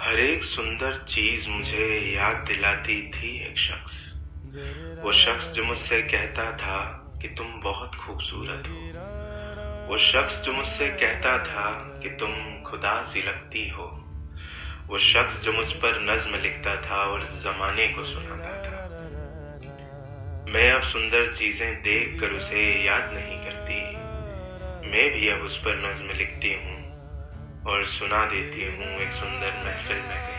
हर एक सुंदर चीज़ मुझे याद दिलाती थी एक शख्स। वो शख्स जो मुझसे कहता था कि तुम बहुत खूबसूरत हो। वो शख्स जो मुझसे कहता था कि तुम खुदा सी लगती हो। वो शख्स जो मुझ पर नज्म लिखता था और जमाने को सुनाता था। मैं अब सुंदर चीज़ें देख कर उसे याद नहीं करती। मैं भी अब उस पर नज्म लिखती हूँ। और सुना देती हूँ एक सुंदर महफिल में कहीं।